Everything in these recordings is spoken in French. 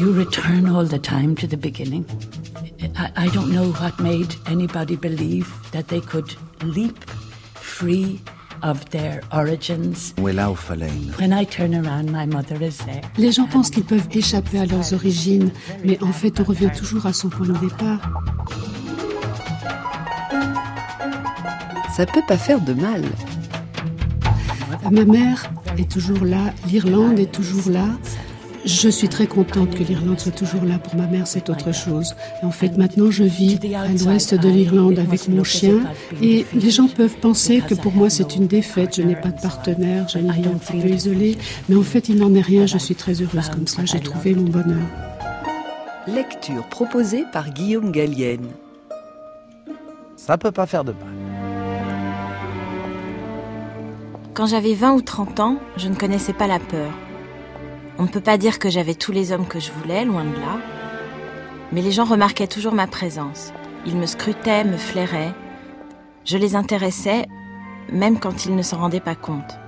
You return all the time to the beginning? I, I don't know what made anybody believe that they could leap free of their origins. When I turn around, my mother is there. Les gens pensent qu'ils peuvent échapper à leurs origines, mais en fait, on revient toujours à son point de départ. Ça peut pas faire de mal. Ma mère est toujours là, l'Irlande est toujours là. Je suis très contente que l'Irlande soit toujours là. Pour ma mère, c'est autre chose. en fait, maintenant, je vis à l'ouest de l'Irlande avec mon chien. Et les gens peuvent penser que pour moi, c'est une défaite. Je n'ai pas de partenaire, j'ai une vie un petit peu isolée. Mais en fait, il n'en est rien. Je suis très heureuse comme ça. J'ai trouvé mon bonheur. Lecture proposée par Guillaume Gallienne. Ça peut pas faire de mal. Quand j'avais 20 ou 30 ans, je ne connaissais pas la peur. On ne peut pas dire que j'avais tous les hommes que je voulais, loin de là. Mais les gens remarquaient toujours ma présence. Ils me scrutaient, me flairaient. Je les intéressais, même quand ils ne s'en rendaient pas compte.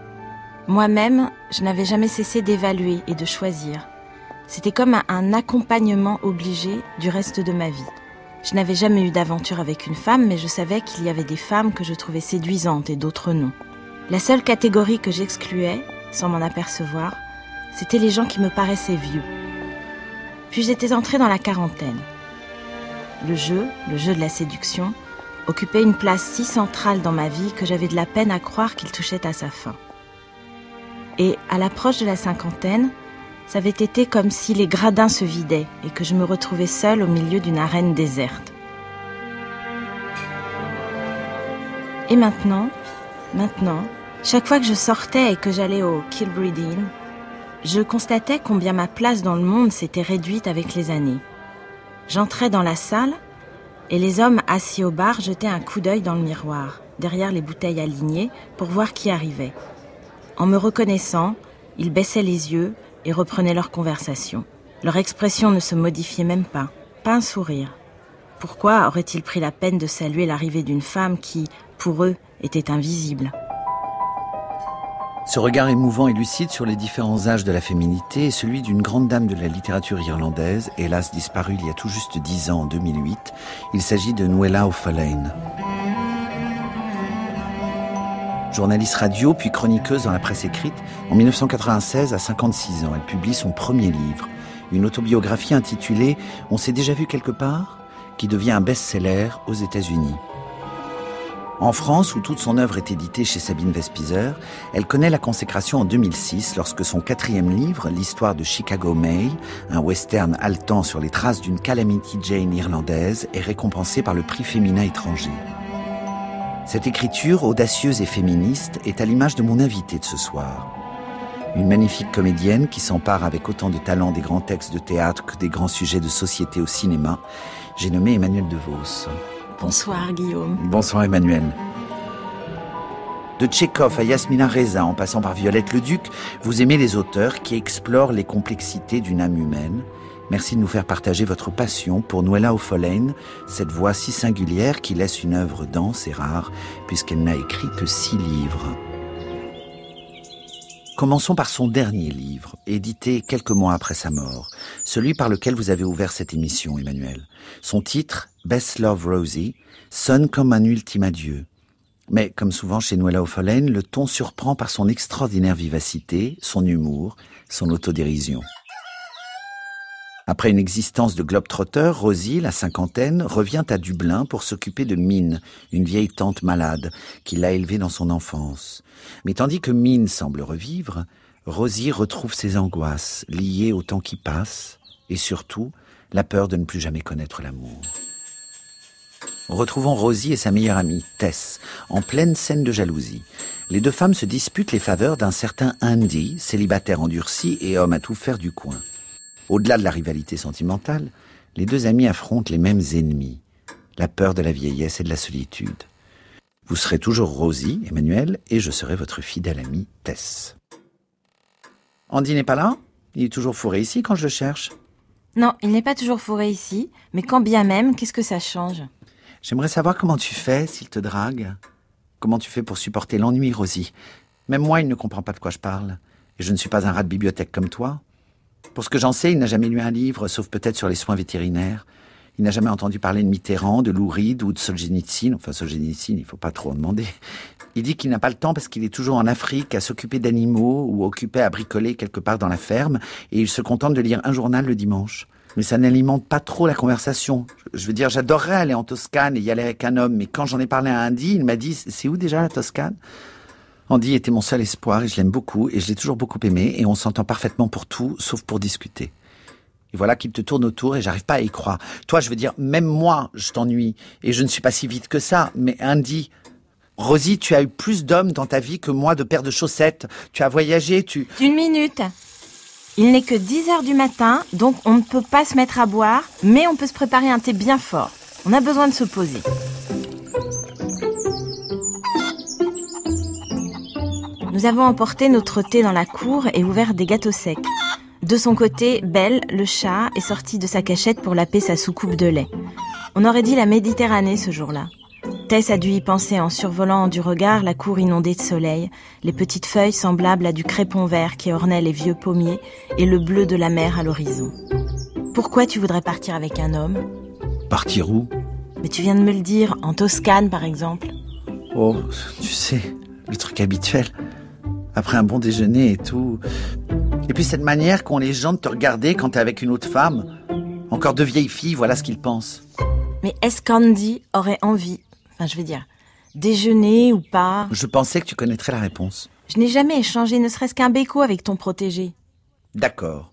Moi-même, je n'avais jamais cessé d'évaluer et de choisir. C'était comme un accompagnement obligé du reste de ma vie. Je n'avais jamais eu d'aventure avec une femme, mais je savais qu'il y avait des femmes que je trouvais séduisantes et d'autres non. La seule catégorie que j'excluais, sans m'en apercevoir, c'était les gens qui me paraissaient vieux. Puis j'étais entrée dans la quarantaine. Le jeu, le jeu de la séduction, occupait une place si centrale dans ma vie que j'avais de la peine à croire qu'il touchait à sa fin. Et à l'approche de la cinquantaine, ça avait été comme si les gradins se vidaient et que je me retrouvais seule au milieu d'une arène déserte. Et maintenant, maintenant, chaque fois que je sortais et que j'allais au Kilbreeding, je constatais combien ma place dans le monde s'était réduite avec les années. J'entrais dans la salle et les hommes assis au bar jetaient un coup d'œil dans le miroir, derrière les bouteilles alignées, pour voir qui arrivait. En me reconnaissant, ils baissaient les yeux et reprenaient leur conversation. Leur expression ne se modifiait même pas, pas un sourire. Pourquoi auraient-ils pris la peine de saluer l'arrivée d'une femme qui, pour eux, était invisible? Ce regard émouvant et lucide sur les différents âges de la féminité est celui d'une grande dame de la littérature irlandaise, hélas disparue il y a tout juste dix ans en 2008. Il s'agit de Nuella O'Fallane. Journaliste radio puis chroniqueuse dans la presse écrite, en 1996, à 56 ans, elle publie son premier livre, une autobiographie intitulée On s'est déjà vu quelque part, qui devient un best-seller aux États-Unis. En France, où toute son œuvre est éditée chez Sabine Vespizer, elle connaît la consécration en 2006 lorsque son quatrième livre, l'histoire de Chicago May, un western haletant sur les traces d'une Calamity Jane irlandaise, est récompensé par le prix féminin étranger. Cette écriture, audacieuse et féministe, est à l'image de mon invité de ce soir. Une magnifique comédienne qui s'empare avec autant de talent des grands textes de théâtre que des grands sujets de société au cinéma, j'ai nommé Emmanuel DeVos. Bonsoir Guillaume. Bonsoir Emmanuel. De Tchékov à Yasmina Reza en passant par Violette Leduc, vous aimez les auteurs qui explorent les complexités d'une âme humaine. Merci de nous faire partager votre passion pour Nuella O'Folane, cette voix si singulière qui laisse une œuvre dense et rare, puisqu'elle n'a écrit que six livres. Commençons par son dernier livre, édité quelques mois après sa mort, celui par lequel vous avez ouvert cette émission, Emmanuel. Son titre, Best Love Rosie, sonne comme un ultime adieu. Mais, comme souvent chez Noëlla O'Follen, le ton surprend par son extraordinaire vivacité, son humour, son autodérision. Après une existence de globe-trotter, Rosie, la cinquantaine, revient à Dublin pour s'occuper de Mine, une vieille tante malade, qui l'a élevée dans son enfance. Mais tandis que Mine semble revivre, Rosie retrouve ses angoisses, liées au temps qui passe, et surtout, la peur de ne plus jamais connaître l'amour. Retrouvons Rosie et sa meilleure amie, Tess, en pleine scène de jalousie. Les deux femmes se disputent les faveurs d'un certain Andy, célibataire endurci et homme à tout faire du coin. Au-delà de la rivalité sentimentale, les deux amis affrontent les mêmes ennemis, la peur de la vieillesse et de la solitude. Vous serez toujours Rosie, Emmanuel, et je serai votre fidèle amie Tess. Andy n'est pas là? Il est toujours fourré ici quand je le cherche? Non, il n'est pas toujours fourré ici, mais quand bien même, qu'est-ce que ça change? J'aimerais savoir comment tu fais s'il te drague. Comment tu fais pour supporter l'ennui, Rosie? Même moi, il ne comprend pas de quoi je parle. Et je ne suis pas un rat de bibliothèque comme toi. Pour ce que j'en sais, il n'a jamais lu un livre, sauf peut-être sur les soins vétérinaires. Il n'a jamais entendu parler de Mitterrand, de Lou Reed ou de Solzhenitsyn. Enfin, Solzhenitsyn, il faut pas trop en demander. Il dit qu'il n'a pas le temps parce qu'il est toujours en Afrique à s'occuper d'animaux ou occupé à bricoler quelque part dans la ferme et il se contente de lire un journal le dimanche. Mais ça n'alimente pas trop la conversation. Je veux dire, j'adorerais aller en Toscane et y aller avec un homme, mais quand j'en ai parlé à Andy, il m'a dit, c'est où déjà la Toscane? Andy était mon seul espoir et je l'aime beaucoup et je l'ai toujours beaucoup aimé et on s'entend parfaitement pour tout sauf pour discuter. Et voilà qu'il te tourne autour et j'arrive pas à y croire. Toi, je veux dire, même moi, je t'ennuie et je ne suis pas si vite que ça, mais Andy, Rosie, tu as eu plus d'hommes dans ta vie que moi de paires de chaussettes. Tu as voyagé, tu... Une minute. Il n'est que 10 heures du matin, donc on ne peut pas se mettre à boire, mais on peut se préparer un thé bien fort. On a besoin de se poser. Nous avons emporté notre thé dans la cour et ouvert des gâteaux secs. De son côté, Belle, le chat, est sorti de sa cachette pour laper sa soucoupe de lait. On aurait dit la Méditerranée ce jour-là. Tess a dû y penser en survolant du regard la cour inondée de soleil, les petites feuilles semblables à du crépon vert qui ornait les vieux pommiers et le bleu de la mer à l'horizon. Pourquoi tu voudrais partir avec un homme? Partir où? Mais tu viens de me le dire, en Toscane par exemple. Oh, tu sais, le truc habituel. Après un bon déjeuner et tout. Et puis cette manière qu'ont les gens de te regarder quand t'es avec une autre femme. Encore deux vieilles filles, voilà ce qu'ils pensent. Mais est-ce qu'Andy aurait envie je veux dire, déjeuner ou pas? Je pensais que tu connaîtrais la réponse. Je n'ai jamais échangé ne serait-ce qu'un béco avec ton protégé. D'accord.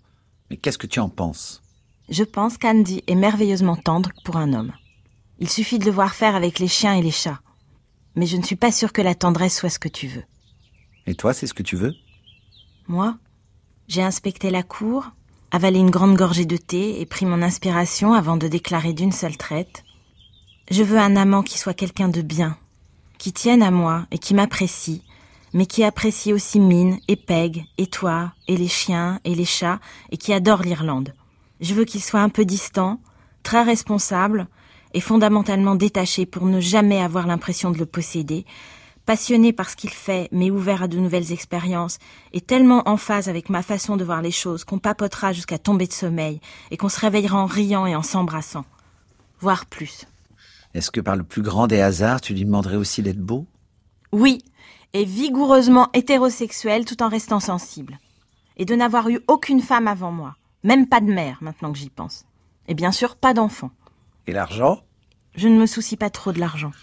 Mais qu'est-ce que tu en penses? Je pense qu'Andy est merveilleusement tendre pour un homme. Il suffit de le voir faire avec les chiens et les chats. Mais je ne suis pas sûre que la tendresse soit ce que tu veux. Et toi, c'est ce que tu veux? Moi J'ai inspecté la cour, avalé une grande gorgée de thé et pris mon inspiration avant de déclarer d'une seule traite je veux un amant qui soit quelqu'un de bien, qui tienne à moi et qui m'apprécie, mais qui apprécie aussi Mine et Peg et toi et les chiens et les chats et qui adore l'Irlande. Je veux qu'il soit un peu distant, très responsable et fondamentalement détaché pour ne jamais avoir l'impression de le posséder, passionné par ce qu'il fait mais ouvert à de nouvelles expériences et tellement en phase avec ma façon de voir les choses qu'on papotera jusqu'à tomber de sommeil et qu'on se réveillera en riant et en s'embrassant. Voire plus. Est-ce que par le plus grand des hasards, tu lui demanderais aussi d'être beau? Oui, et vigoureusement hétérosexuel tout en restant sensible. Et de n'avoir eu aucune femme avant moi. Même pas de mère, maintenant que j'y pense. Et bien sûr, pas d'enfant. Et l'argent? Je ne me soucie pas trop de l'argent.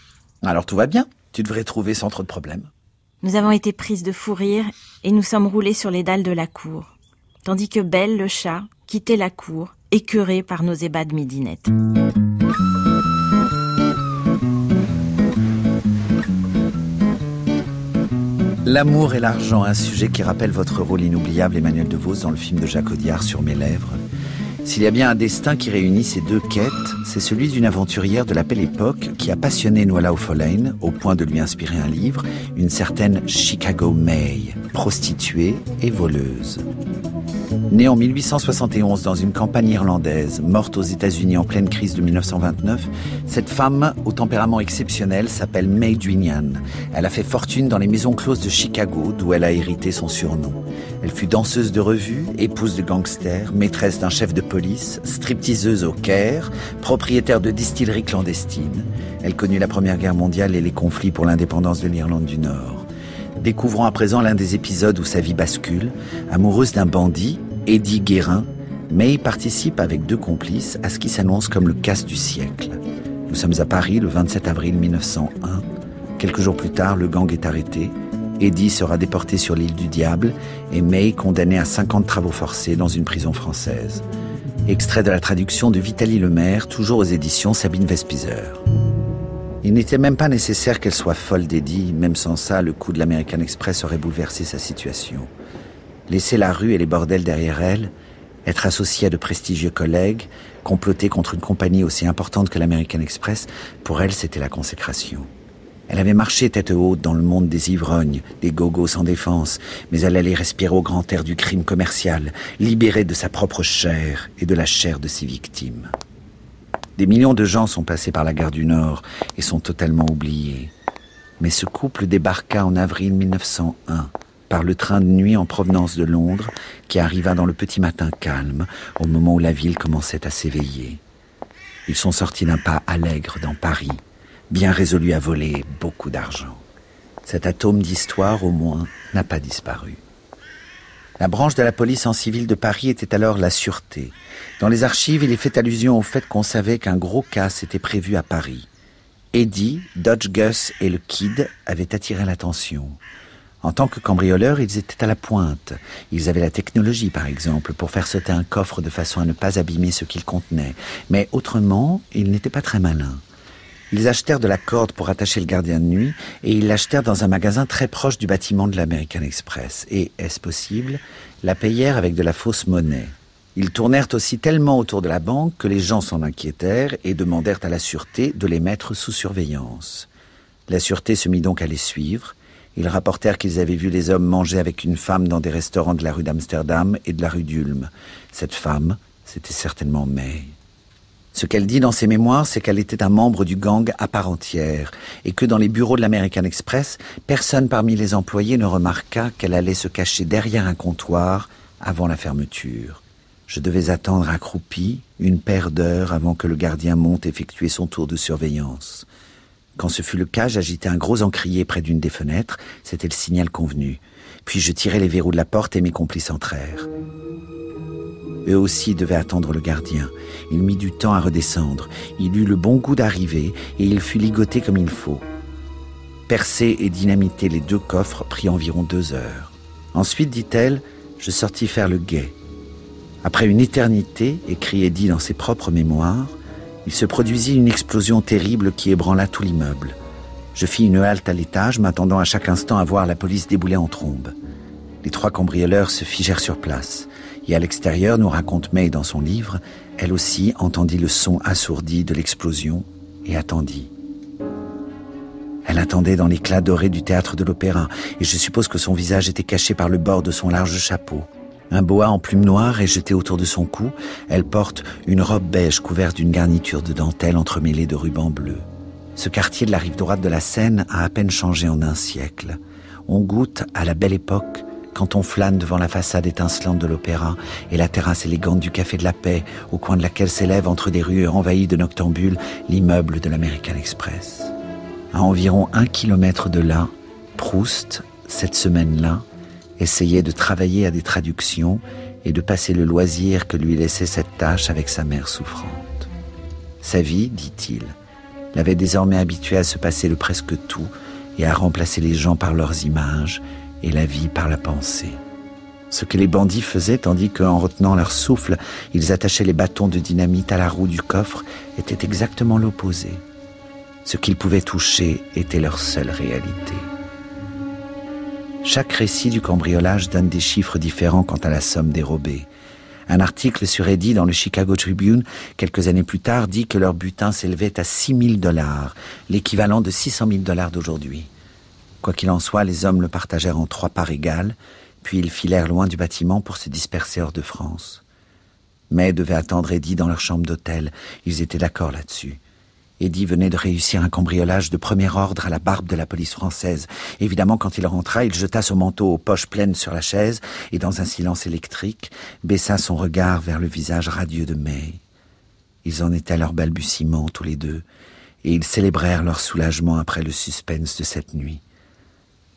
Alors tout va bien. Tu devrais trouver sans trop de problèmes. Nous avons été prises de fou rire et nous sommes roulés sur les dalles de la cour. Tandis que Belle, le chat, quittait la cour, écœuré par nos ébats de midinette. L'amour et l'argent, un sujet qui rappelle votre rôle inoubliable, Emmanuel DeVos, dans le film de Jacques Audiard sur mes lèvres. S'il y a bien un destin qui réunit ces deux quêtes, c'est celui d'une aventurière de la belle époque qui a passionné Noëlla O'Folane au point de lui inspirer un livre, une certaine Chicago May, prostituée et voleuse. Née en 1871 dans une campagne irlandaise, morte aux États-Unis en pleine crise de 1929, cette femme au tempérament exceptionnel s'appelle May Dwinian. Elle a fait fortune dans les maisons closes de Chicago, d'où elle a hérité son surnom. Elle fut danseuse de revue, épouse de gangster, maîtresse d'un chef de police, stripteaseuse au Caire, propriétaire de distilleries clandestines. Elle connut la Première Guerre mondiale et les conflits pour l'indépendance de l'Irlande du Nord. Découvrons à présent l'un des épisodes où sa vie bascule. Amoureuse d'un bandit, Eddie Guérin, May participe avec deux complices à ce qui s'annonce comme le casse du siècle. Nous sommes à Paris le 27 avril 1901. Quelques jours plus tard, le gang est arrêté. Eddie sera déporté sur l'île du Diable et May condamnée à 50 travaux forcés dans une prison française. Extrait de la traduction de Vitaly Lemaire, toujours aux éditions Sabine Vespizer. Il n'était même pas nécessaire qu'elle soit folle d'Eddie, même sans ça, le coup de l'American Express aurait bouleversé sa situation. Laisser la rue et les bordels derrière elle, être associée à de prestigieux collègues, comploter contre une compagnie aussi importante que l'American Express, pour elle, c'était la consécration. Elle avait marché tête haute dans le monde des ivrognes, des gogos sans défense, mais elle allait respirer au grand air du crime commercial, libérée de sa propre chair et de la chair de ses victimes. Des millions de gens sont passés par la gare du Nord et sont totalement oubliés. Mais ce couple débarqua en avril 1901 par le train de nuit en provenance de Londres qui arriva dans le petit matin calme au moment où la ville commençait à s'éveiller. Ils sont sortis d'un pas allègre dans Paris, bien résolus à voler beaucoup d'argent. Cet atome d'histoire, au moins, n'a pas disparu. La branche de la police en civil de Paris était alors la Sûreté. Dans les archives, il est fait allusion au fait qu'on savait qu'un gros cas s'était prévu à Paris. Eddie, Dodge Gus et le Kid avaient attiré l'attention. En tant que cambrioleurs, ils étaient à la pointe. Ils avaient la technologie, par exemple, pour faire sauter un coffre de façon à ne pas abîmer ce qu'il contenait. Mais autrement, ils n'étaient pas très malins. Ils achetèrent de la corde pour attacher le gardien de nuit et ils l'achetèrent dans un magasin très proche du bâtiment de l'American Express. Et, est-ce possible, la payèrent avec de la fausse monnaie. Ils tournèrent aussi tellement autour de la banque que les gens s'en inquiétèrent et demandèrent à la sûreté de les mettre sous surveillance. La sûreté se mit donc à les suivre. Ils rapportèrent qu'ils avaient vu les hommes manger avec une femme dans des restaurants de la rue d'Amsterdam et de la rue d'Ulm. Cette femme, c'était certainement May. Ce qu'elle dit dans ses mémoires, c'est qu'elle était un membre du gang à part entière, et que dans les bureaux de l'American Express, personne parmi les employés ne remarqua qu'elle allait se cacher derrière un comptoir avant la fermeture. Je devais attendre accroupi une paire d'heures avant que le gardien monte effectuer son tour de surveillance. Quand ce fut le cas, j'agitai un gros encrier près d'une des fenêtres, c'était le signal convenu. Puis je tirai les verrous de la porte et mes complices entrèrent. Eux aussi devaient attendre le gardien. Il mit du temps à redescendre. Il eut le bon goût d'arriver et il fut ligoté comme il faut. Percer et dynamiter les deux coffres prit environ deux heures. Ensuite, dit-elle, je sortis faire le guet. Après une éternité, écrit Eddie dans ses propres mémoires, il se produisit une explosion terrible qui ébranla tout l'immeuble. Je fis une halte à l'étage, m'attendant à chaque instant à voir la police débouler en trombe. Les trois cambrioleurs se figèrent sur place. Et à l'extérieur, nous raconte May dans son livre, elle aussi entendit le son assourdi de l'explosion et attendit. Elle attendait dans l'éclat doré du théâtre de l'opéra, et je suppose que son visage était caché par le bord de son large chapeau. Un boa en plume noire est jeté autour de son cou. Elle porte une robe beige couverte d'une garniture de dentelle entremêlée de rubans bleus. Ce quartier de la rive droite de la Seine a à peine changé en un siècle. On goûte à la belle époque quand on flâne devant la façade étincelante de l'opéra et la terrasse élégante du Café de la Paix, au coin de laquelle s'élève entre des rues envahies de noctambules l'immeuble de l'American Express. À environ un kilomètre de là, Proust, cette semaine-là, essayait de travailler à des traductions et de passer le loisir que lui laissait cette tâche avec sa mère souffrante. Sa vie, dit-il, l'avait désormais habitué à se passer le presque tout et à remplacer les gens par leurs images et la vie par la pensée. Ce que les bandits faisaient tandis qu'en retenant leur souffle, ils attachaient les bâtons de dynamite à la roue du coffre était exactement l'opposé. Ce qu'ils pouvaient toucher était leur seule réalité. Chaque récit du cambriolage donne des chiffres différents quant à la somme dérobée. Un article sur Eddie dans le Chicago Tribune, quelques années plus tard, dit que leur butin s'élevait à 6 000 dollars, l'équivalent de 600 000 dollars d'aujourd'hui. Quoi qu'il en soit, les hommes le partagèrent en trois parts égales, puis ils filèrent loin du bâtiment pour se disperser hors de France. Mais devait attendre Eddie dans leur chambre d'hôtel. Ils étaient d'accord là-dessus. Eddie venait de réussir un cambriolage de premier ordre à la barbe de la police française. Évidemment, quand il rentra, il jeta son manteau aux poches pleines sur la chaise et, dans un silence électrique, baissa son regard vers le visage radieux de May. Ils en étaient à leur balbutiement tous les deux, et ils célébrèrent leur soulagement après le suspense de cette nuit.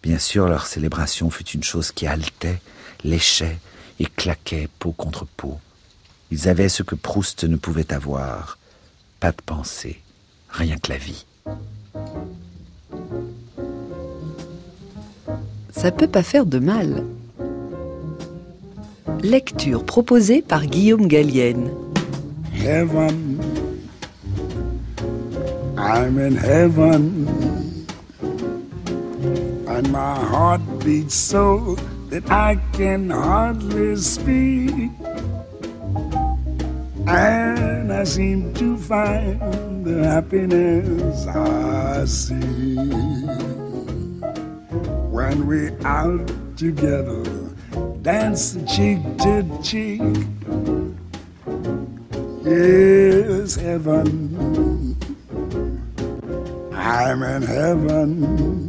Bien sûr, leur célébration fut une chose qui haletait, léchait et claquait peau contre peau. Ils avaient ce que Proust ne pouvait avoir, pas de pensée, rien que la vie. Ça peut pas faire de mal. Lecture proposée par Guillaume Gallienne. Heaven. I'm in heaven. And my heart beats so that I can hardly speak. And I seem to find the happiness I see when we're out together, dance cheek to cheek. Yes, heaven. I'm in heaven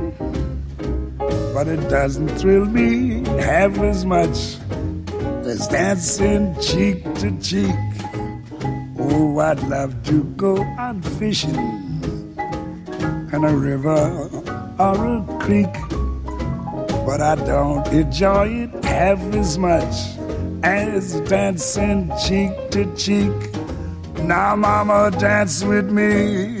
but it doesn't thrill me half as much as dancing cheek to cheek. Oh, I'd love to go out fishing in a river or a creek, but I don't enjoy it half as much as dancing cheek to cheek. Now, Mama, dance with me.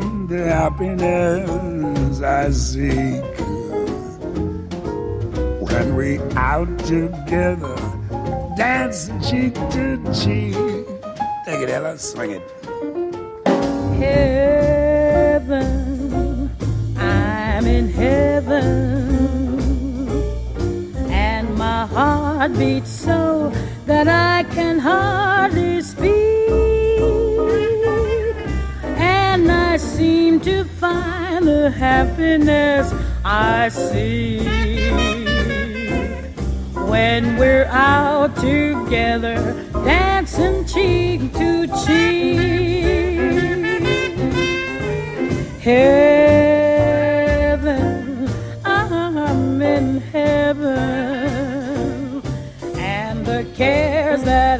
the happiness I seek. When we out together, dancing cheek to cheek. Take it, Ella, swing it. Heaven, I'm in heaven, and my heart beats so that I can hardly speak. Seem to find the happiness I seek when we're out together, dancing cheek to cheek. Heaven, I'm in heaven, and the cares that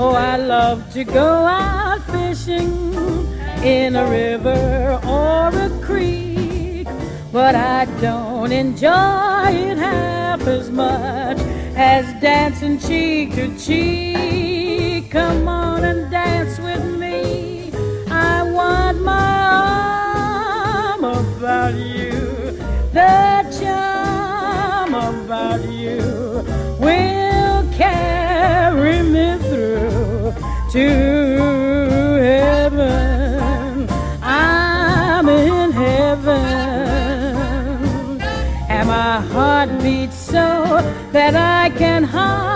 Oh, I love to go out fishing in a river or a creek, but I don't enjoy it half as much as dancing cheek to cheek. Come on and dance with me. I want my arm about you, the charm about you to heaven. I'm in heaven, and my heart beats so that I can hardly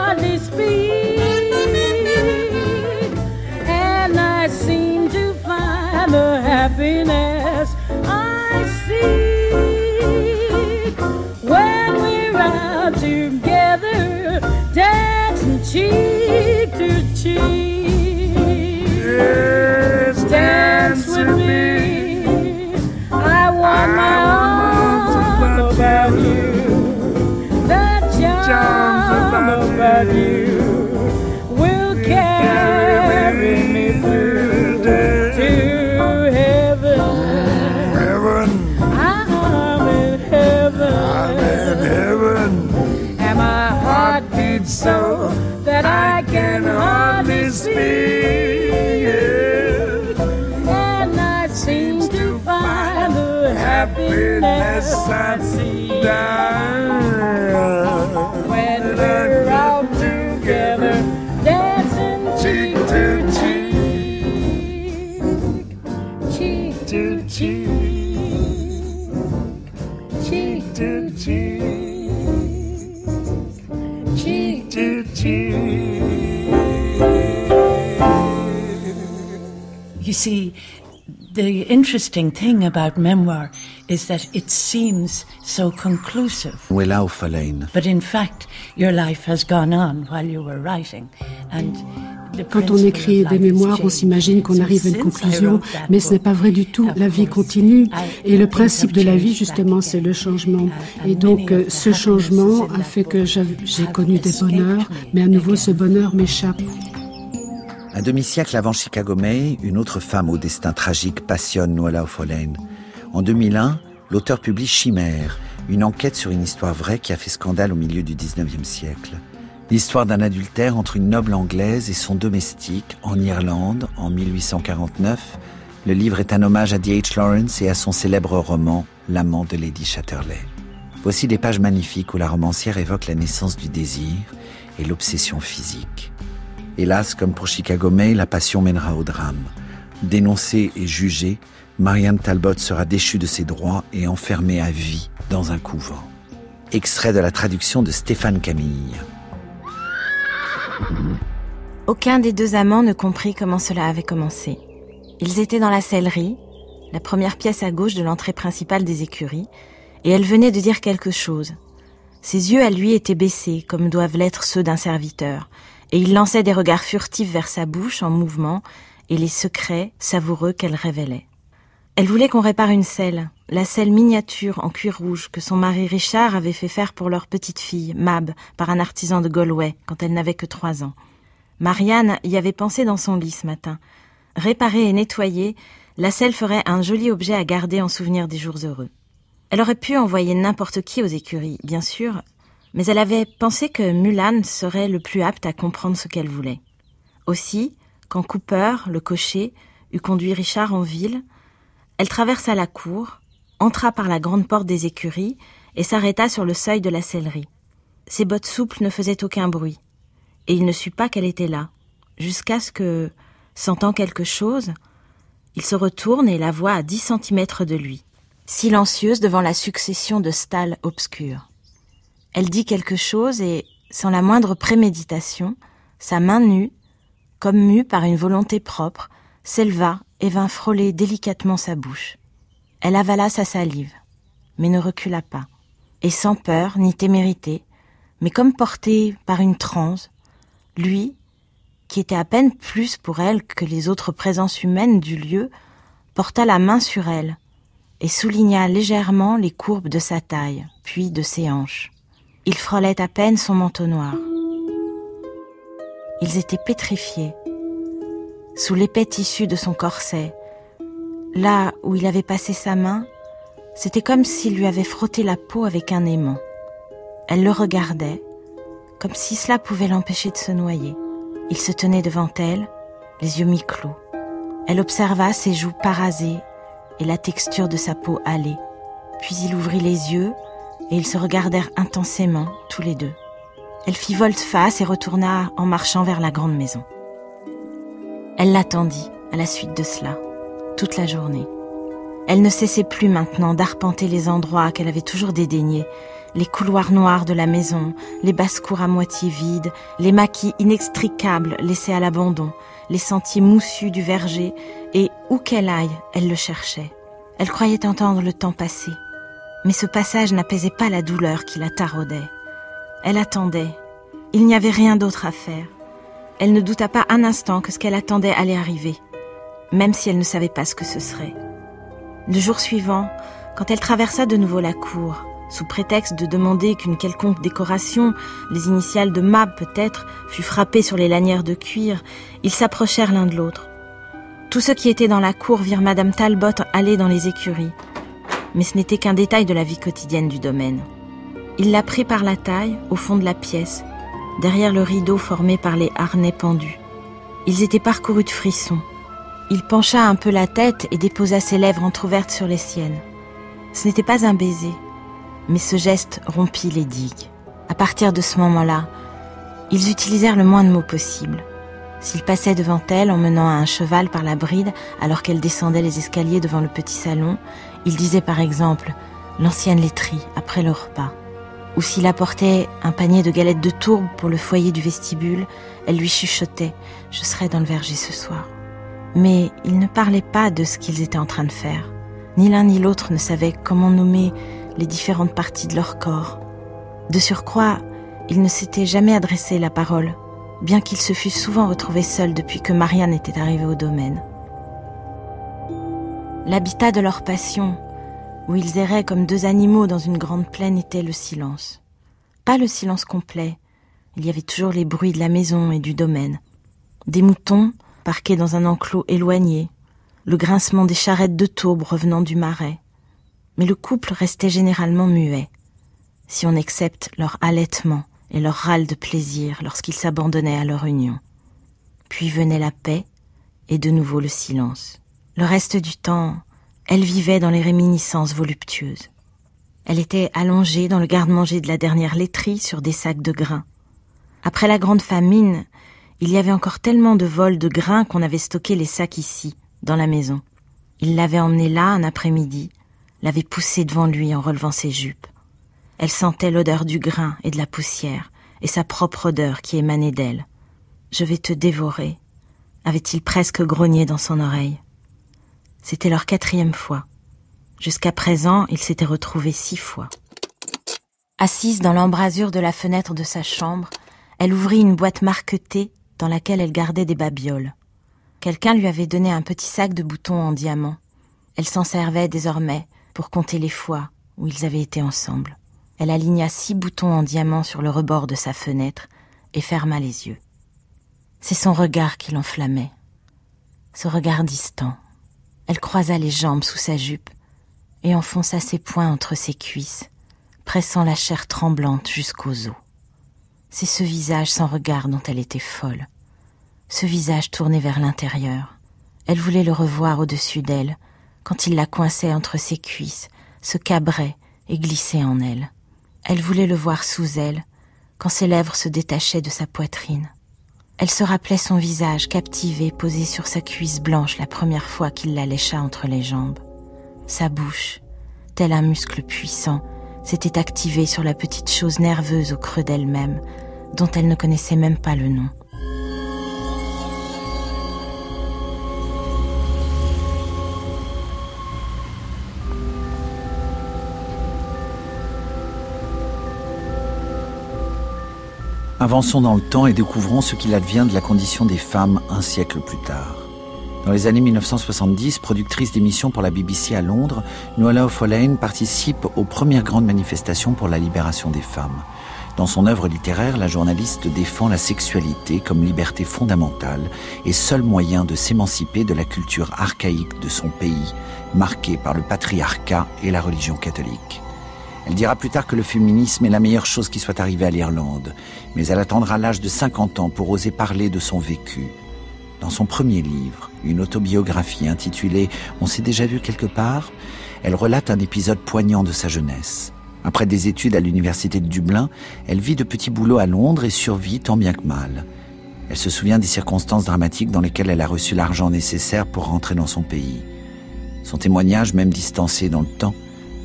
you will carry me through to heaven. Heaven. I'm in heaven. I'm in heaven. And my heart beats so that I can hardly speak. And I seem to find the happiness I see when we're out you see, the interesting thing about memoir is that it seems so conclusive. But in fact, your life has gone on while you were writing. And Quand on écrit des mémoires, on s'imagine qu'on arrive à une conclusion, mais ce n'est pas vrai du tout. La vie continue. Et le principe de la vie, justement, c'est le changement. Et donc, euh, ce changement a fait que j'ai connu des bonheurs, mais à nouveau, ce bonheur m'échappe. Un demi-siècle avant Chicago May, une autre femme au destin tragique passionne Noëlla O'Folane. En 2001, l'auteur publie Chimère, une enquête sur une histoire vraie qui a fait scandale au milieu du 19e siècle. L'histoire d'un adultère entre une noble anglaise et son domestique en Irlande en 1849. Le livre est un hommage à D.H. Lawrence et à son célèbre roman L'amant de Lady Chatterley. Voici des pages magnifiques où la romancière évoque la naissance du désir et l'obsession physique. Hélas, comme pour Chicago May, la passion mènera au drame. Dénoncée et jugée, Marianne Talbot sera déchue de ses droits et enfermée à vie dans un couvent. Extrait de la traduction de Stéphane Camille. Aucun des deux amants ne comprit comment cela avait commencé. Ils étaient dans la sellerie, la première pièce à gauche de l'entrée principale des écuries, et elle venait de dire quelque chose. Ses yeux à lui étaient baissés, comme doivent l'être ceux d'un serviteur, et il lançait des regards furtifs vers sa bouche en mouvement et les secrets savoureux qu'elle révélait. Elle voulait qu'on répare une selle, la selle miniature en cuir rouge que son mari Richard avait fait faire pour leur petite fille, Mab, par un artisan de Galway, quand elle n'avait que trois ans. Marianne y avait pensé dans son lit ce matin. Réparée et nettoyée, la selle ferait un joli objet à garder en souvenir des jours heureux. Elle aurait pu envoyer n'importe qui aux écuries, bien sûr, mais elle avait pensé que Mulan serait le plus apte à comprendre ce qu'elle voulait. Aussi, quand Cooper, le cocher, eut conduit Richard en ville, elle traversa la cour, entra par la grande porte des écuries et s'arrêta sur le seuil de la sellerie. Ses bottes souples ne faisaient aucun bruit, et il ne sut pas qu'elle était là, jusqu'à ce que, sentant quelque chose, il se retourne et la voit à dix centimètres de lui, silencieuse devant la succession de stalles obscures. Elle dit quelque chose et, sans la moindre préméditation, sa main nue, comme mue par une volonté propre, s'éleva et vint frôler délicatement sa bouche. Elle avala sa salive, mais ne recula pas, et sans peur ni témérité, mais comme portée par une transe, lui, qui était à peine plus pour elle que les autres présences humaines du lieu, porta la main sur elle et souligna légèrement les courbes de sa taille, puis de ses hanches. Il frôlait à peine son manteau noir. Ils étaient pétrifiés, sous l'épais tissu de son corset. Là où il avait passé sa main, c'était comme s'il lui avait frotté la peau avec un aimant. Elle le regardait, comme si cela pouvait l'empêcher de se noyer. Il se tenait devant elle, les yeux mi-clos. Elle observa ses joues parasées et la texture de sa peau hâlée. Puis il ouvrit les yeux et ils se regardèrent intensément, tous les deux. Elle fit volte-face et retourna en marchant vers la grande maison. Elle l'attendit, à la suite de cela, toute la journée. Elle ne cessait plus maintenant d'arpenter les endroits qu'elle avait toujours dédaignés, les couloirs noirs de la maison, les basses-cours à moitié vides, les maquis inextricables laissés à l'abandon, les sentiers moussus du verger, et où qu'elle aille, elle le cherchait. Elle croyait entendre le temps passer, mais ce passage n'apaisait pas la douleur qui la taraudait. Elle attendait. Il n'y avait rien d'autre à faire. Elle ne douta pas un instant que ce qu'elle attendait allait arriver, même si elle ne savait pas ce que ce serait. Le jour suivant, quand elle traversa de nouveau la cour, sous prétexte de demander qu'une quelconque décoration, les initiales de Mab peut-être, fût frappée sur les lanières de cuir, ils s'approchèrent l'un de l'autre. Tous ceux qui étaient dans la cour virent Madame Talbot aller dans les écuries mais ce n'était qu'un détail de la vie quotidienne du domaine. Il la prit par la taille, au fond de la pièce, derrière le rideau formé par les harnais pendus. Ils étaient parcourus de frissons. Il pencha un peu la tête et déposa ses lèvres entr'ouvertes sur les siennes. Ce n'était pas un baiser, mais ce geste rompit les digues. À partir de ce moment-là, ils utilisèrent le moins de mots possible. S'il passait devant elle en menant un cheval par la bride alors qu'elle descendait les escaliers devant le petit salon, il disait par exemple l'ancienne laiterie après le repas. Ou s'il apportait un panier de galettes de tourbe pour le foyer du vestibule, elle lui chuchotait Je serai dans le verger ce soir. Mais ils ne parlaient pas de ce qu'ils étaient en train de faire. Ni l'un ni l'autre ne savaient comment nommer les différentes parties de leur corps. De surcroît, ils ne s'étaient jamais adressé la parole, bien qu'ils se fussent souvent retrouvés seuls depuis que Marianne était arrivée au domaine. L'habitat de leur passion, où ils erraient comme deux animaux dans une grande plaine, était le silence. Pas le silence complet, il y avait toujours les bruits de la maison et du domaine. Des moutons, parqués dans un enclos éloigné, le grincement des charrettes de taubes revenant du marais. Mais le couple restait généralement muet, si on accepte leur halètement et leur râle de plaisir lorsqu'ils s'abandonnaient à leur union. Puis venait la paix et de nouveau le silence. Le reste du temps, elle vivait dans les réminiscences voluptueuses. Elle était allongée dans le garde-manger de la dernière laiterie sur des sacs de grains. Après la grande famine, il y avait encore tellement de vols de grains qu'on avait stocké les sacs ici, dans la maison. Il l'avait emmenée là un après-midi, l'avait poussée devant lui en relevant ses jupes. Elle sentait l'odeur du grain et de la poussière, et sa propre odeur qui émanait d'elle. Je vais te dévorer, avait-il presque grogné dans son oreille. C'était leur quatrième fois. Jusqu'à présent, ils s'étaient retrouvés six fois. Assise dans l'embrasure de la fenêtre de sa chambre, elle ouvrit une boîte marquetée dans laquelle elle gardait des babioles. Quelqu'un lui avait donné un petit sac de boutons en diamant. Elle s'en servait désormais pour compter les fois où ils avaient été ensemble. Elle aligna six boutons en diamant sur le rebord de sa fenêtre et ferma les yeux. C'est son regard qui l'enflammait. Ce regard distant. Elle croisa les jambes sous sa jupe et enfonça ses poings entre ses cuisses, pressant la chair tremblante jusqu'aux os. C'est ce visage sans regard dont elle était folle ce visage tourné vers l'intérieur. Elle voulait le revoir au-dessus d'elle, quand il la coinçait entre ses cuisses, se cabrait et glissait en elle. Elle voulait le voir sous elle, quand ses lèvres se détachaient de sa poitrine. Elle se rappelait son visage captivé posé sur sa cuisse blanche la première fois qu'il la lécha entre les jambes. Sa bouche, tel un muscle puissant, s'était activée sur la petite chose nerveuse au creux d'elle-même, dont elle ne connaissait même pas le nom. Avançons dans le temps et découvrons ce qu'il advient de la condition des femmes un siècle plus tard. Dans les années 1970, productrice d'émissions pour la BBC à Londres, Noala O'Folane participe aux premières grandes manifestations pour la libération des femmes. Dans son œuvre littéraire, la journaliste défend la sexualité comme liberté fondamentale et seul moyen de s'émanciper de la culture archaïque de son pays, marquée par le patriarcat et la religion catholique. Elle dira plus tard que le féminisme est la meilleure chose qui soit arrivée à l'Irlande, mais elle attendra l'âge de 50 ans pour oser parler de son vécu. Dans son premier livre, une autobiographie intitulée On s'est déjà vu quelque part, elle relate un épisode poignant de sa jeunesse. Après des études à l'université de Dublin, elle vit de petits boulots à Londres et survit tant bien que mal. Elle se souvient des circonstances dramatiques dans lesquelles elle a reçu l'argent nécessaire pour rentrer dans son pays. Son témoignage, même distancé dans le temps,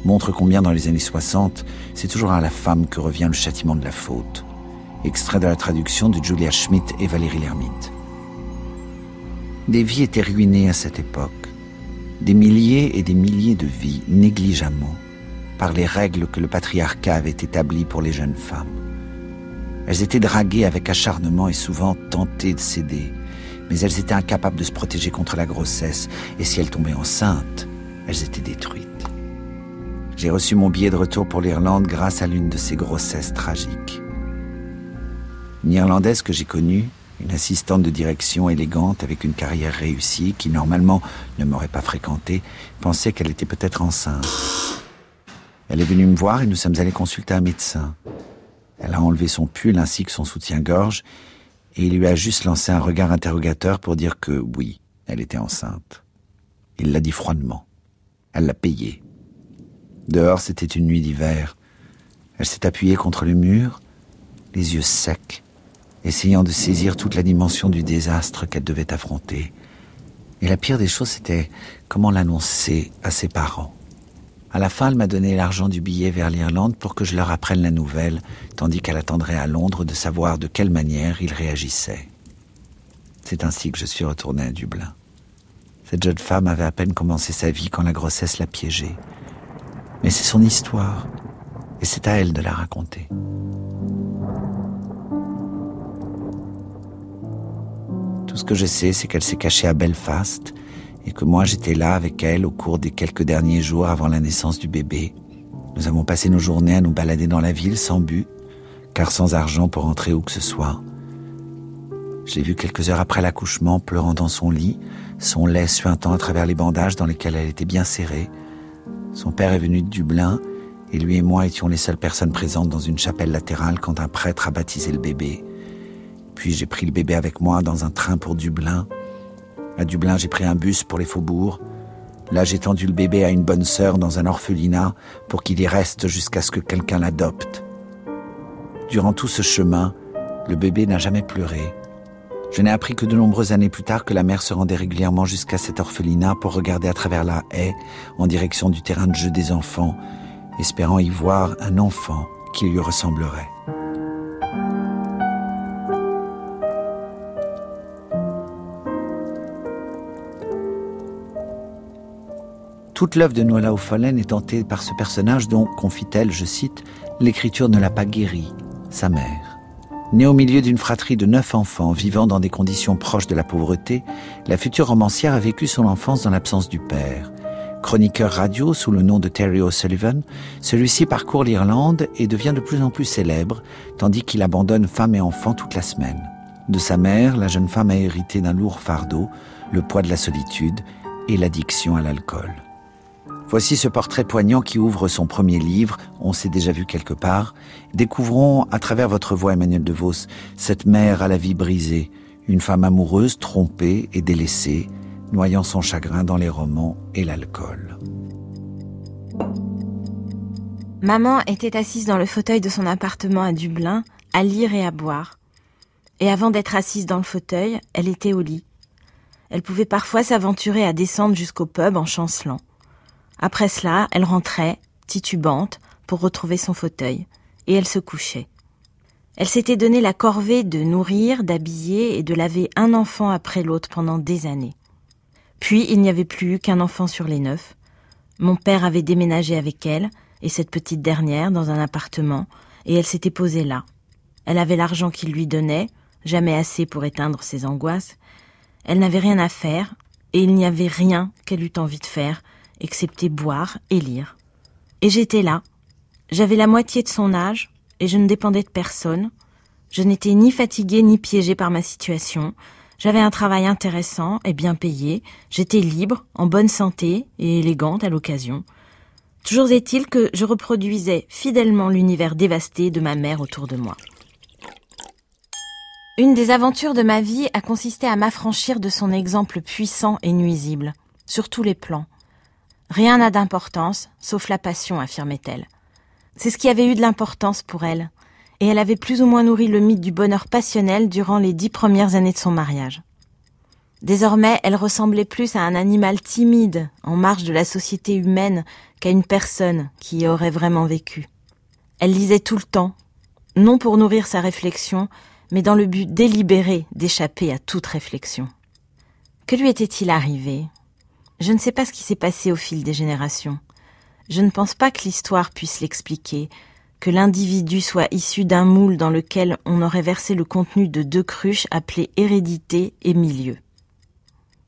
montre combien dans les années 60, c'est toujours à la femme que revient le châtiment de la faute. Extrait de la traduction de Julia Schmidt et Valérie Lermite. Des vies étaient ruinées à cette époque. Des milliers et des milliers de vies négligemment par les règles que le patriarcat avait établies pour les jeunes femmes. Elles étaient draguées avec acharnement et souvent tentées de céder, mais elles étaient incapables de se protéger contre la grossesse, et si elles tombaient enceintes, elles étaient détruites. J'ai reçu mon billet de retour pour l'Irlande grâce à l'une de ces grossesses tragiques. Une Irlandaise que j'ai connue, une assistante de direction élégante avec une carrière réussie qui normalement ne m'aurait pas fréquentée, pensait qu'elle était peut-être enceinte. Elle est venue me voir et nous sommes allés consulter un médecin. Elle a enlevé son pull ainsi que son soutien-gorge et il lui a juste lancé un regard interrogateur pour dire que oui, elle était enceinte. Il l'a dit froidement. Elle l'a payé. Dehors, c'était une nuit d'hiver. Elle s'est appuyée contre le mur, les yeux secs, essayant de saisir toute la dimension du désastre qu'elle devait affronter. Et la pire des choses, c'était comment l'annoncer à ses parents. À la fin, elle m'a donné l'argent du billet vers l'Irlande pour que je leur apprenne la nouvelle, tandis qu'elle attendrait à Londres de savoir de quelle manière ils réagissaient. C'est ainsi que je suis retourné à Dublin. Cette jeune femme avait à peine commencé sa vie quand la grossesse l'a piégée. Mais c'est son histoire, et c'est à elle de la raconter. Tout ce que je sais, c'est qu'elle s'est cachée à Belfast, et que moi j'étais là avec elle au cours des quelques derniers jours avant la naissance du bébé. Nous avons passé nos journées à nous balader dans la ville sans but, car sans argent pour entrer où que ce soit. J'ai vu quelques heures après l'accouchement pleurant dans son lit, son lait suintant à travers les bandages dans lesquels elle était bien serrée. Son père est venu de Dublin et lui et moi étions les seules personnes présentes dans une chapelle latérale quand un prêtre a baptisé le bébé. Puis j'ai pris le bébé avec moi dans un train pour Dublin. À Dublin, j'ai pris un bus pour les faubourgs. Là, j'ai tendu le bébé à une bonne sœur dans un orphelinat pour qu'il y reste jusqu'à ce que quelqu'un l'adopte. Durant tout ce chemin, le bébé n'a jamais pleuré. Je n'ai appris que de nombreuses années plus tard que la mère se rendait régulièrement jusqu'à cet orphelinat pour regarder à travers la haie en direction du terrain de jeu des enfants, espérant y voir un enfant qui lui ressemblerait. Toute l'œuvre de Noëlla O'Fallen est tentée par ce personnage dont, confie-t-elle, je cite, l'écriture ne l'a pas guéri, sa mère. Née au milieu d'une fratrie de neuf enfants vivant dans des conditions proches de la pauvreté, la future romancière a vécu son enfance dans l'absence du père. Chroniqueur radio sous le nom de Terry O'Sullivan, celui-ci parcourt l'Irlande et devient de plus en plus célèbre, tandis qu'il abandonne femme et enfants toute la semaine. De sa mère, la jeune femme a hérité d'un lourd fardeau, le poids de la solitude et l'addiction à l'alcool. Voici ce portrait poignant qui ouvre son premier livre, On s'est déjà vu quelque part. Découvrons, à travers votre voix, Emmanuel de Vos, cette mère à la vie brisée, une femme amoureuse, trompée et délaissée, noyant son chagrin dans les romans et l'alcool. Maman était assise dans le fauteuil de son appartement à Dublin, à lire et à boire. Et avant d'être assise dans le fauteuil, elle était au lit. Elle pouvait parfois s'aventurer à descendre jusqu'au pub en chancelant. Après cela, elle rentrait, titubante, pour retrouver son fauteuil, et elle se couchait. Elle s'était donné la corvée de nourrir, d'habiller et de laver un enfant après l'autre pendant des années. Puis il n'y avait plus qu'un enfant sur les neuf. Mon père avait déménagé avec elle et cette petite dernière dans un appartement, et elle s'était posée là. Elle avait l'argent qu'il lui donnait, jamais assez pour éteindre ses angoisses. Elle n'avait rien à faire, et il n'y avait rien qu'elle eût envie de faire, excepté boire et lire. Et j'étais là. J'avais la moitié de son âge, et je ne dépendais de personne. Je n'étais ni fatiguée ni piégée par ma situation. J'avais un travail intéressant et bien payé. J'étais libre, en bonne santé et élégante à l'occasion. Toujours est-il que je reproduisais fidèlement l'univers dévasté de ma mère autour de moi. Une des aventures de ma vie a consisté à m'affranchir de son exemple puissant et nuisible, sur tous les plans. Rien n'a d'importance, sauf la passion, affirmait-elle. C'est ce qui avait eu de l'importance pour elle, et elle avait plus ou moins nourri le mythe du bonheur passionnel durant les dix premières années de son mariage. Désormais, elle ressemblait plus à un animal timide, en marge de la société humaine, qu'à une personne qui y aurait vraiment vécu. Elle lisait tout le temps, non pour nourrir sa réflexion, mais dans le but délibéré d'échapper à toute réflexion. Que lui était-il arrivé? Je ne sais pas ce qui s'est passé au fil des générations. Je ne pense pas que l'histoire puisse l'expliquer, que l'individu soit issu d'un moule dans lequel on aurait versé le contenu de deux cruches appelées hérédité et milieu.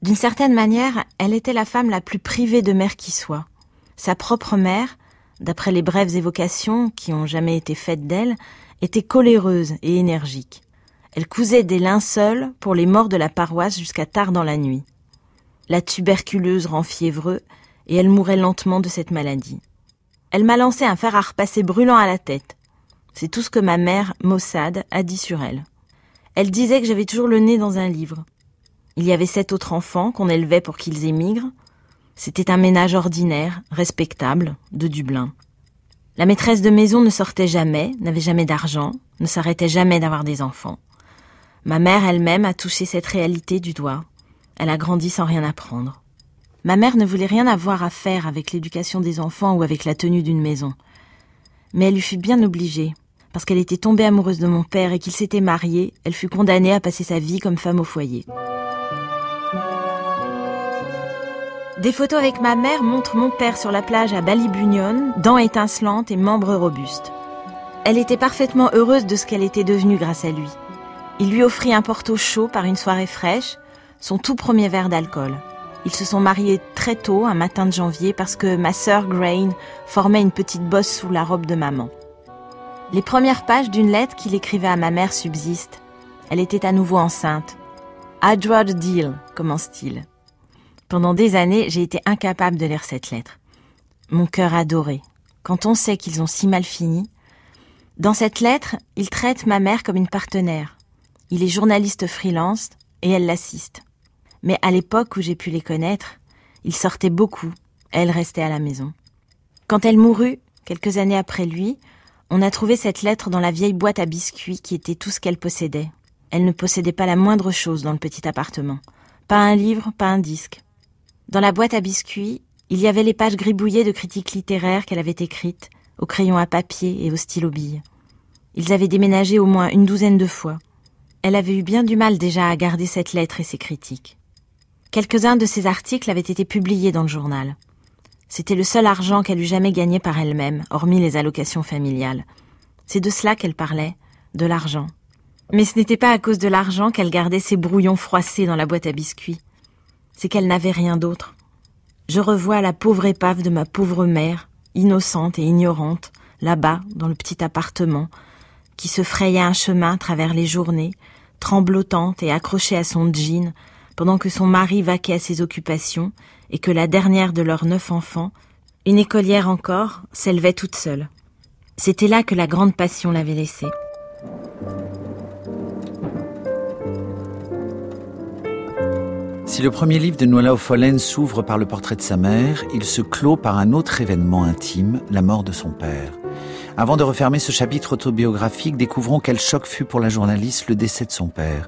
D'une certaine manière, elle était la femme la plus privée de mère qui soit. Sa propre mère, d'après les brèves évocations qui ont jamais été faites d'elle, était coléreuse et énergique. Elle cousait des linceuls pour les morts de la paroisse jusqu'à tard dans la nuit. La tuberculeuse rend fiévreux, et elle mourait lentement de cette maladie. Elle m'a lancé un fer à repasser brûlant à la tête. C'est tout ce que ma mère, Mossad, a dit sur elle. Elle disait que j'avais toujours le nez dans un livre. Il y avait sept autres enfants qu'on élevait pour qu'ils émigrent. C'était un ménage ordinaire, respectable, de Dublin. La maîtresse de maison ne sortait jamais, n'avait jamais d'argent, ne s'arrêtait jamais d'avoir des enfants. Ma mère elle-même a touché cette réalité du doigt. Elle a grandi sans rien apprendre. Ma mère ne voulait rien avoir à faire avec l'éducation des enfants ou avec la tenue d'une maison. Mais elle lui fut bien obligée. Parce qu'elle était tombée amoureuse de mon père et qu'il s'était marié, elle fut condamnée à passer sa vie comme femme au foyer. Des photos avec ma mère montrent mon père sur la plage à Ballybunion, dents étincelantes et membres robustes. Elle était parfaitement heureuse de ce qu'elle était devenue grâce à lui. Il lui offrit un porto chaud par une soirée fraîche, son tout premier verre d'alcool. Ils se sont mariés très tôt, un matin de janvier, parce que ma sœur Grain formait une petite bosse sous la robe de maman. Les premières pages d'une lettre qu'il écrivait à ma mère subsistent. Elle était à nouveau enceinte. Rather deal, commence-t-il. Pendant des années, j'ai été incapable de lire cette lettre. Mon cœur adoré. Quand on sait qu'ils ont si mal fini. Dans cette lettre, il traite ma mère comme une partenaire. Il est journaliste freelance et elle l'assiste. Mais à l'époque où j'ai pu les connaître, il sortait beaucoup, elle restait à la maison. Quand elle mourut, quelques années après lui, on a trouvé cette lettre dans la vieille boîte à biscuits qui était tout ce qu'elle possédait. Elle ne possédait pas la moindre chose dans le petit appartement. Pas un livre, pas un disque. Dans la boîte à biscuits, il y avait les pages gribouillées de critiques littéraires qu'elle avait écrites, au crayon à papier et au stylo bille. Ils avaient déménagé au moins une douzaine de fois. Elle avait eu bien du mal déjà à garder cette lettre et ses critiques. Quelques-uns de ses articles avaient été publiés dans le journal. C'était le seul argent qu'elle eût jamais gagné par elle-même, hormis les allocations familiales. C'est de cela qu'elle parlait, de l'argent. Mais ce n'était pas à cause de l'argent qu'elle gardait ses brouillons froissés dans la boîte à biscuits c'est qu'elle n'avait rien d'autre. Je revois la pauvre épave de ma pauvre mère, innocente et ignorante, là-bas, dans le petit appartement, qui se frayait un chemin à travers les journées, tremblotante et accrochée à son jean, pendant que son mari vaquait à ses occupations et que la dernière de leurs neuf enfants, une écolière encore, s'élevait toute seule. C'était là que la grande passion l'avait laissée. Si le premier livre de Noëlla Follen s'ouvre par le portrait de sa mère, il se clôt par un autre événement intime, la mort de son père. Avant de refermer ce chapitre autobiographique, découvrons quel choc fut pour la journaliste le décès de son père.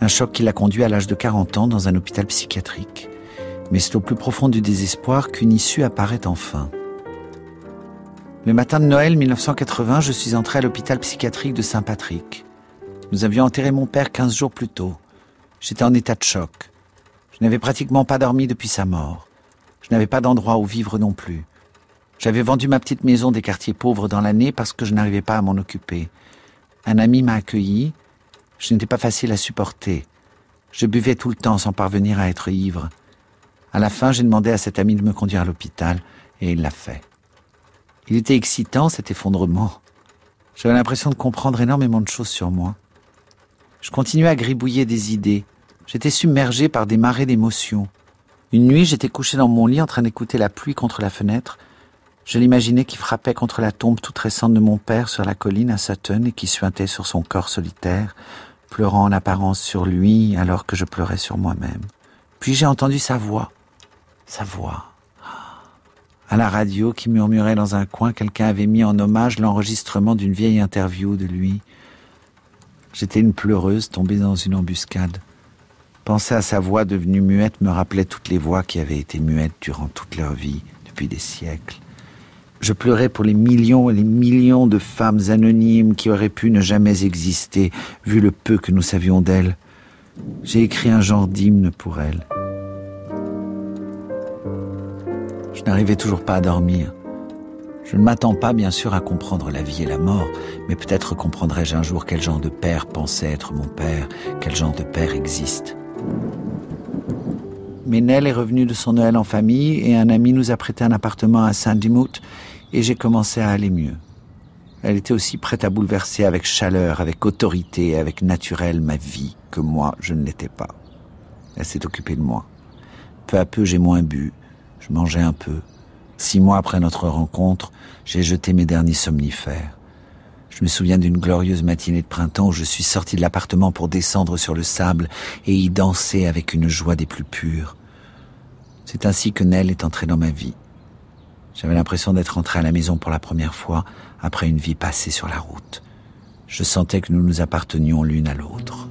Un choc qui l'a conduit à l'âge de 40 ans dans un hôpital psychiatrique. Mais c'est au plus profond du désespoir qu'une issue apparaît enfin. Le matin de Noël 1980, je suis entré à l'hôpital psychiatrique de Saint-Patrick. Nous avions enterré mon père 15 jours plus tôt. J'étais en état de choc. Je n'avais pratiquement pas dormi depuis sa mort. Je n'avais pas d'endroit où vivre non plus. J'avais vendu ma petite maison des quartiers pauvres dans l'année parce que je n'arrivais pas à m'en occuper. Un ami m'a accueilli. Je n'étais pas facile à supporter. Je buvais tout le temps sans parvenir à être ivre. À la fin, j'ai demandé à cet ami de me conduire à l'hôpital et il l'a fait. Il était excitant, cet effondrement. J'avais l'impression de comprendre énormément de choses sur moi. Je continuais à gribouiller des idées, J'étais submergé par des marées d'émotions. Une nuit, j'étais couché dans mon lit en train d'écouter la pluie contre la fenêtre. Je l'imaginais qui frappait contre la tombe toute récente de mon père sur la colline à Sutton et qui suintait sur son corps solitaire, pleurant en apparence sur lui alors que je pleurais sur moi-même. Puis j'ai entendu sa voix. Sa voix. À la radio qui murmurait dans un coin, quelqu'un avait mis en hommage l'enregistrement d'une vieille interview de lui. J'étais une pleureuse tombée dans une embuscade. Penser à sa voix devenue muette me rappelait toutes les voix qui avaient été muettes durant toute leur vie, depuis des siècles. Je pleurais pour les millions et les millions de femmes anonymes qui auraient pu ne jamais exister, vu le peu que nous savions d'elles. J'ai écrit un genre d'hymne pour elles. Je n'arrivais toujours pas à dormir. Je ne m'attends pas, bien sûr, à comprendre la vie et la mort, mais peut-être comprendrai-je un jour quel genre de père pensait être mon père, quel genre de père existe. Ménel est revenu de son Noël en famille et un ami nous a prêté un appartement à Saint-Dimout et j'ai commencé à aller mieux. Elle était aussi prête à bouleverser avec chaleur, avec autorité, avec naturel ma vie que moi je ne l'étais pas. Elle s'est occupée de moi. Peu à peu j'ai moins bu, je mangeais un peu. Six mois après notre rencontre, j'ai jeté mes derniers somnifères. Je me souviens d'une glorieuse matinée de printemps où je suis sorti de l'appartement pour descendre sur le sable et y danser avec une joie des plus pures. C'est ainsi que Nell est entrée dans ma vie. J'avais l'impression d'être entré à la maison pour la première fois après une vie passée sur la route. Je sentais que nous nous appartenions l'une à l'autre.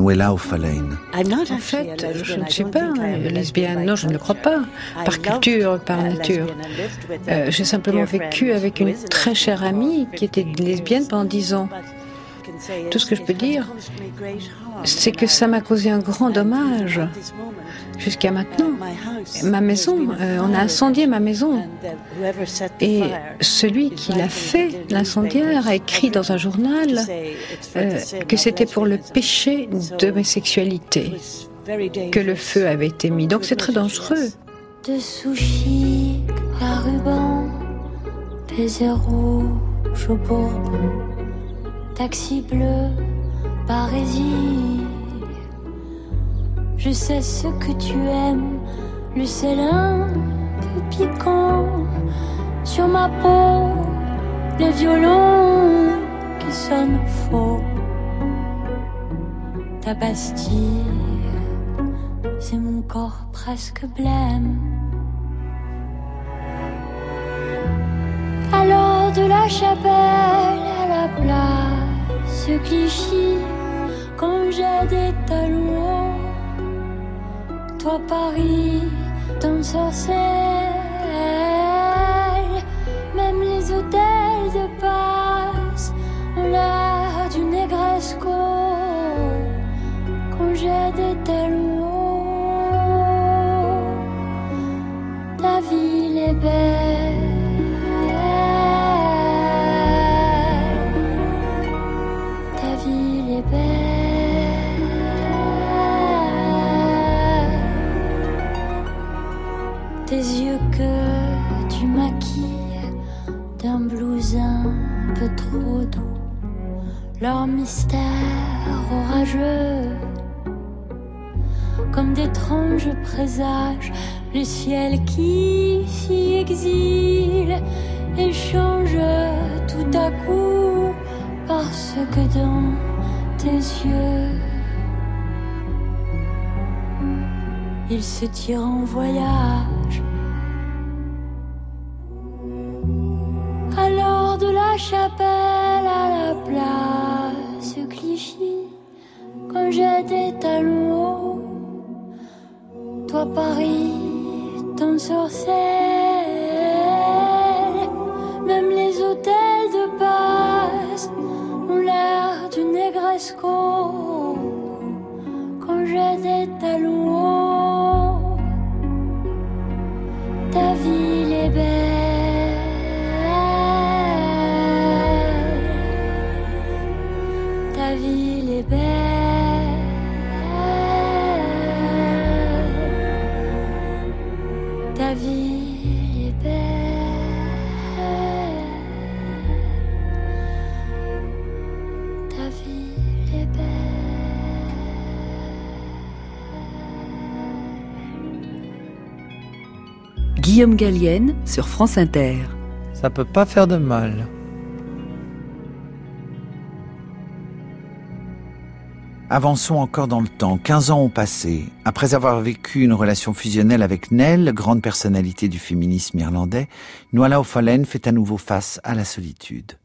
En fait, je ne suis pas lesbienne, non, je ne le crois pas, par culture, par nature. Euh, j'ai simplement vécu avec une très chère amie qui était lesbienne pendant dix ans. Tout ce que je peux dire, c'est que ça m'a causé un grand dommage jusqu'à maintenant. Ma maison, euh, on a incendié ma maison. Et celui qui l'a fait, l'incendiaire, a écrit dans un journal euh, que c'était pour le péché de ma sexualité que le feu avait été mis. Donc c'est très dangereux. De sushi à ruban, taxi bleu, barésie. Je sais ce que tu aimes, le sel un peu piquant sur ma peau, le violon qui sonne faux. Ta Bastille, c'est mon corps presque blême. Alors de la chapelle à la place Clichy, quand j'ai des talons. Toi Paris, ton sorcelle, même les hôtels de passe ont l'air du négresco quand j'ai des talons. Leur mystère orageux, comme d'étranges présages, le ciel qui s'y exile et change tout à coup parce que dans tes yeux il se tire en voyage. Alors de la chapelle à la place Quand j'ai des talons toi Paris, ton sorcelle, même les hôtels de base ont l'air du négresco quand j'ai des talons. Ta ville est belle. Guillaume Gallienne sur France Inter. Ça peut pas faire de mal. Avançons encore dans le temps. 15 ans ont passé. Après avoir vécu une relation fusionnelle avec Nell, grande personnalité du féminisme irlandais, Nuala O'Fallon fait à nouveau face à la solitude.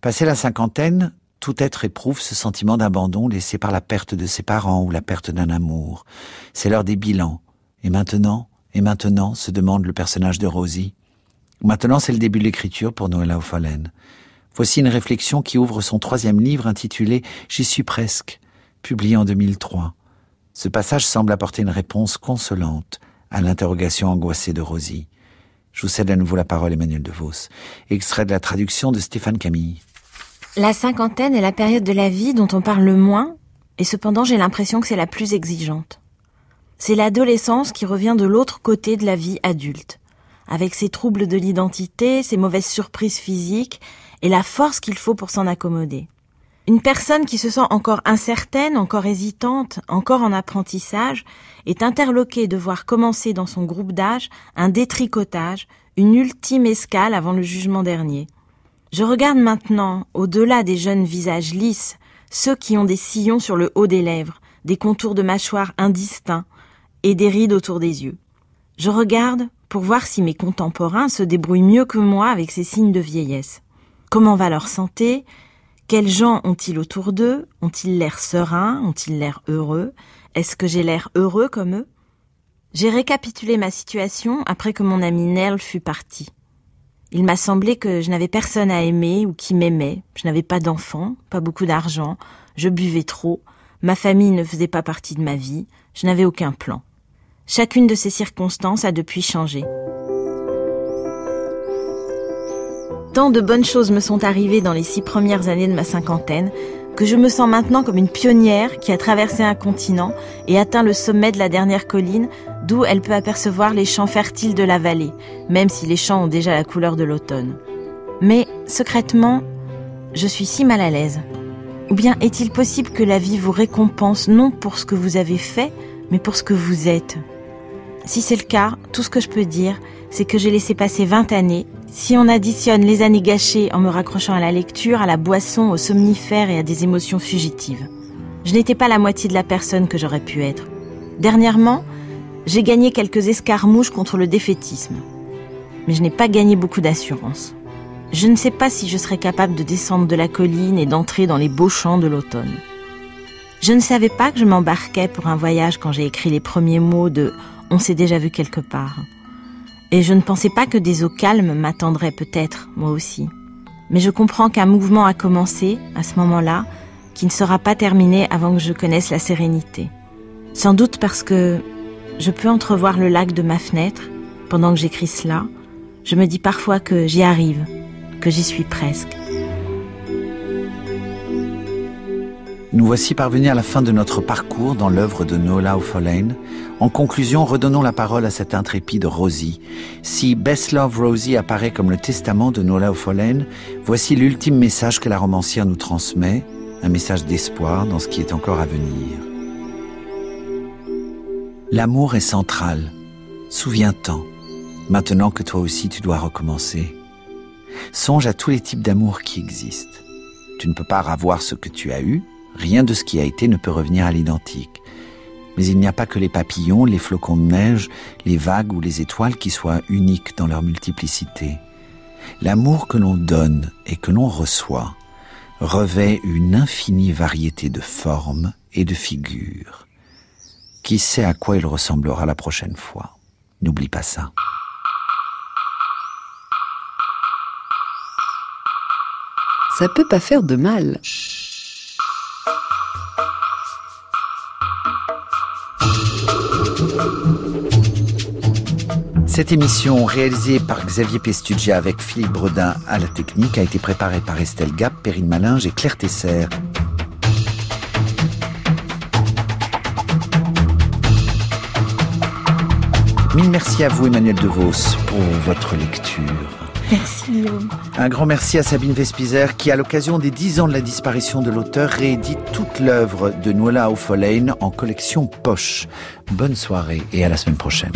Passé la cinquantaine, tout être éprouve ce sentiment d'abandon laissé par la perte de ses parents ou la perte d'un amour. C'est l'heure des bilans. Et maintenant, et maintenant, se demande le personnage de Rosie. Maintenant, c'est le début de l'écriture pour Noëlla O'Fallon. Voici une réflexion qui ouvre son troisième livre intitulé J'y suis presque, publié en 2003. Ce passage semble apporter une réponse consolante à l'interrogation angoissée de Rosie. Je vous cède à nouveau la parole, Emmanuel De Vos. Extrait de la traduction de Stéphane Camille. La cinquantaine est la période de la vie dont on parle le moins, et cependant j'ai l'impression que c'est la plus exigeante. C'est l'adolescence qui revient de l'autre côté de la vie adulte, avec ses troubles de l'identité, ses mauvaises surprises physiques et la force qu'il faut pour s'en accommoder. Une personne qui se sent encore incertaine, encore hésitante, encore en apprentissage, est interloquée de voir commencer dans son groupe d'âge un détricotage, une ultime escale avant le jugement dernier. Je regarde maintenant, au-delà des jeunes visages lisses, ceux qui ont des sillons sur le haut des lèvres, des contours de mâchoire indistincts et des rides autour des yeux. Je regarde pour voir si mes contemporains se débrouillent mieux que moi avec ces signes de vieillesse. Comment va leur santé? Quels gens ont-ils autour d'eux? Ont-ils l'air sereins? Ont-ils l'air heureux? Est-ce que j'ai l'air heureux comme eux? J'ai récapitulé ma situation après que mon ami Nell fut parti. Il m'a semblé que je n'avais personne à aimer ou qui m'aimait. Je n'avais pas d'enfants, pas beaucoup d'argent, je buvais trop, ma famille ne faisait pas partie de ma vie, je n'avais aucun plan. Chacune de ces circonstances a depuis changé. Tant de bonnes choses me sont arrivées dans les six premières années de ma cinquantaine que je me sens maintenant comme une pionnière qui a traversé un continent et atteint le sommet de la dernière colline d'où elle peut apercevoir les champs fertiles de la vallée, même si les champs ont déjà la couleur de l'automne. Mais, secrètement, je suis si mal à l'aise. Ou bien est-il possible que la vie vous récompense non pour ce que vous avez fait, mais pour ce que vous êtes? Si c'est le cas, tout ce que je peux dire, c'est que j'ai laissé passer 20 années si on additionne les années gâchées en me raccrochant à la lecture, à la boisson, aux somnifères et à des émotions fugitives, je n'étais pas la moitié de la personne que j'aurais pu être. Dernièrement, j'ai gagné quelques escarmouches contre le défaitisme. Mais je n'ai pas gagné beaucoup d'assurance. Je ne sais pas si je serais capable de descendre de la colline et d'entrer dans les beaux champs de l'automne. Je ne savais pas que je m'embarquais pour un voyage quand j'ai écrit les premiers mots de On s'est déjà vu quelque part. Et je ne pensais pas que des eaux calmes m'attendraient peut-être, moi aussi. Mais je comprends qu'un mouvement a commencé, à ce moment-là, qui ne sera pas terminé avant que je connaisse la sérénité. Sans doute parce que je peux entrevoir le lac de ma fenêtre pendant que j'écris cela. Je me dis parfois que j'y arrive, que j'y suis presque. Nous voici parvenus à la fin de notre parcours dans l'œuvre de Nola O'Fallon. En conclusion, redonnons la parole à cette intrépide Rosie. Si Best Love Rosie apparaît comme le testament de Nola O'Fallon, voici l'ultime message que la romancière nous transmet, un message d'espoir dans ce qui est encore à venir. L'amour est central. Souviens-t'en, maintenant que toi aussi tu dois recommencer. Songe à tous les types d'amour qui existent. Tu ne peux pas avoir ce que tu as eu, Rien de ce qui a été ne peut revenir à l'identique. Mais il n'y a pas que les papillons, les flocons de neige, les vagues ou les étoiles qui soient uniques dans leur multiplicité. L'amour que l'on donne et que l'on reçoit revêt une infinie variété de formes et de figures. Qui sait à quoi il ressemblera la prochaine fois N'oublie pas ça. Ça peut pas faire de mal. Cette émission, réalisée par Xavier Pestugia avec Philippe Bredin à la technique, a été préparée par Estelle Gap, Perrine Malinge et Claire Tesser. Mille merci à vous, Emmanuel DeVos, pour votre lecture. Merci. Un grand merci à Sabine Vespizer qui, à l'occasion des dix ans de la disparition de l'auteur, réédite toute l'œuvre de Nuala O'Folane en collection poche. Bonne soirée et à la semaine prochaine.